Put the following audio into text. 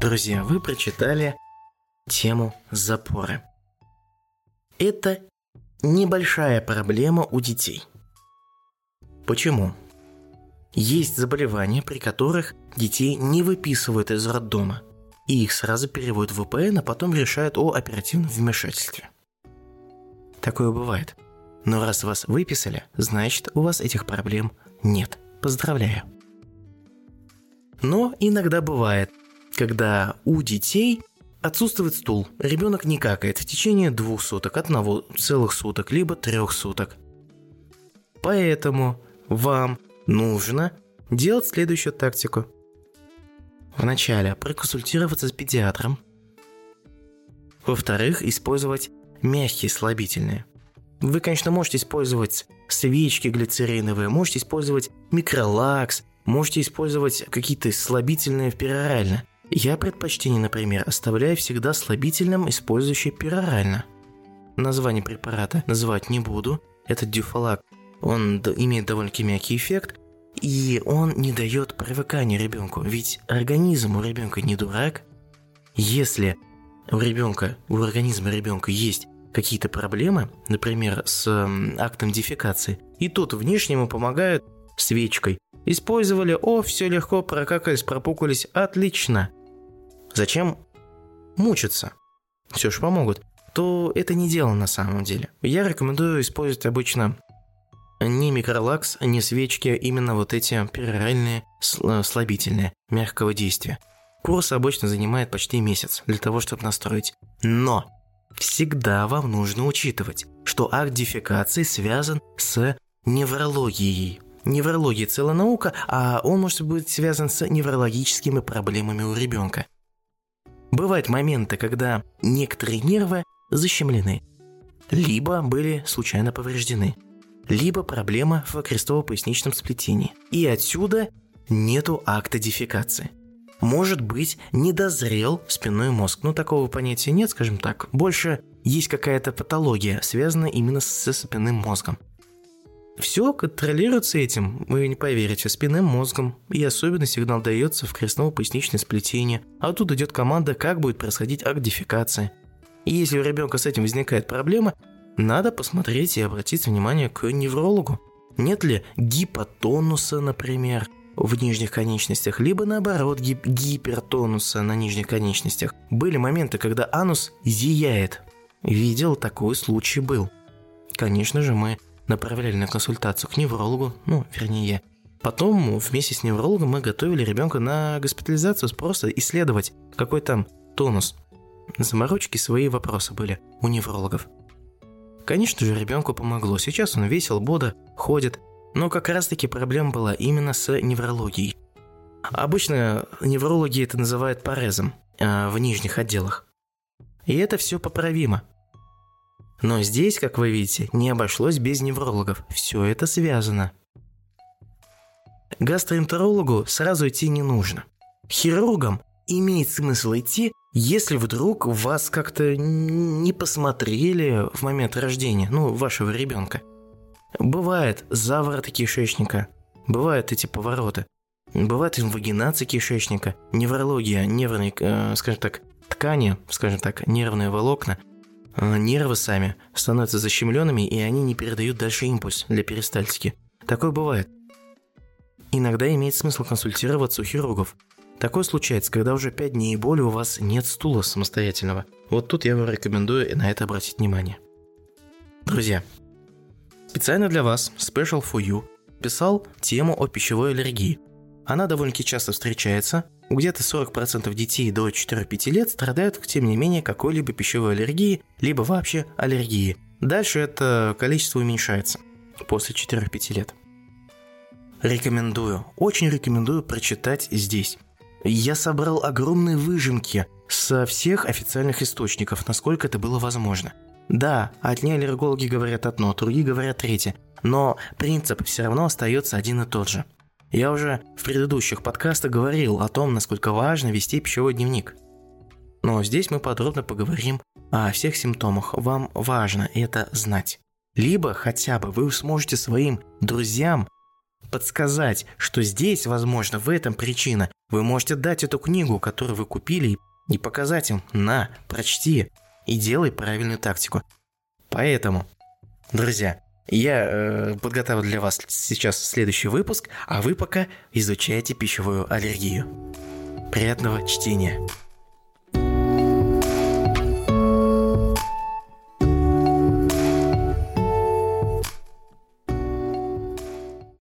Друзья, вы прочитали тему запоры. Это небольшая проблема у детей. Почему? Есть заболевания, при которых детей не выписывают из роддома, и их сразу переводят в ВПН, а потом решают о оперативном вмешательстве. Такое бывает. Но раз вас выписали, значит у вас этих проблем нет. Поздравляю. Но иногда бывает, когда у детей отсутствует стул, ребенок не какает в течение двух суток, одного целых суток, либо трех суток. Поэтому вам нужно делать следующую тактику. Вначале проконсультироваться с педиатром. Во-вторых, использовать мягкие слабительные. Вы, конечно, можете использовать свечки глицериновые, можете использовать микролакс, можете использовать какие-то слабительные в перорально. Я предпочтение, например, оставляю всегда слабительным, использующий перорально. Название препарата называть не буду. Это дюфалак. Он имеет довольно-таки мягкий эффект, и он не дает привыкания ребенку. Ведь организм у ребенка не дурак. Если у ребенка, у организма ребенка есть какие-то проблемы, например, с актом дефекации, и тут внешне ему помогают свечкой. Использовали, о, все легко, прокакались, пропукались, отлично. Зачем мучиться? Все же помогут. То это не дело на самом деле. Я рекомендую использовать обычно не микролакс, не свечки, а именно вот эти пероральные слабительные, мягкого действия. Курс обычно занимает почти месяц для того, чтобы настроить. Но Всегда вам нужно учитывать, что акт дефекации связан с неврологией. Неврология – целая наука, а он может быть связан с неврологическими проблемами у ребенка. Бывают моменты, когда некоторые нервы защемлены, либо были случайно повреждены, либо проблема в крестово-поясничном сплетении. И отсюда нету акта дефекации может быть, не дозрел спинной мозг. Ну, такого понятия нет, скажем так. Больше есть какая-то патология, связанная именно со спинным мозгом. Все контролируется этим, вы не поверите, спинным мозгом, и особенно сигнал дается в крестново-поясничное сплетение, а тут идет команда, как будет происходить агдификация. И если у ребенка с этим возникает проблема, надо посмотреть и обратить внимание к неврологу. Нет ли гипотонуса, например, в нижних конечностях, либо наоборот гип гипертонуса на нижних конечностях. Были моменты, когда анус зияет. Видел, такой случай был. Конечно же, мы направляли на консультацию к неврологу, ну, вернее. Потом вместе с неврологом мы готовили ребенка на госпитализацию, просто исследовать, какой там тонус. Заморочки свои вопросы были у неврологов. Конечно же, ребенку помогло. Сейчас он весел, бодр, ходит, но как раз-таки проблема была именно с неврологией. Обычно неврологи это называют парезом э, в нижних отделах. И это все поправимо. Но здесь, как вы видите, не обошлось без неврологов. Все это связано. Гастроэнтерологу сразу идти не нужно. Хирургам имеет смысл идти, если вдруг вас как-то не посмотрели в момент рождения, ну, вашего ребенка. Бывает завороты кишечника, бывают эти повороты, бывает инвагинация кишечника, неврология, нервные, э, скажем так, ткани, скажем так, нервные волокна, нервы сами становятся защемленными, и они не передают дальше импульс для перистальтики. Такое бывает. Иногда имеет смысл консультироваться у хирургов. Такое случается, когда уже 5 дней и более у вас нет стула самостоятельного. Вот тут я вам рекомендую на это обратить внимание. Друзья, Специально для вас, Special for You, писал тему о пищевой аллергии. Она довольно-таки часто встречается. Где-то 40% детей до 4-5 лет страдают, тем не менее, какой-либо пищевой аллергией, либо вообще аллергией. Дальше это количество уменьшается после 4-5 лет. Рекомендую, очень рекомендую прочитать здесь. Я собрал огромные выжимки со всех официальных источников, насколько это было возможно – да, одни аллергологи говорят одно, другие говорят третье, но принцип все равно остается один и тот же. Я уже в предыдущих подкастах говорил о том, насколько важно вести пищевой дневник. Но здесь мы подробно поговорим о всех симптомах. Вам важно это знать. Либо хотя бы вы сможете своим друзьям подсказать, что здесь, возможно, в этом причина, Вы можете дать эту книгу, которую вы купили, и показать им «на, прочти и делай правильную тактику». Поэтому, друзья, я э, подготовил для вас сейчас следующий выпуск, а вы пока изучайте пищевую аллергию. Приятного чтения!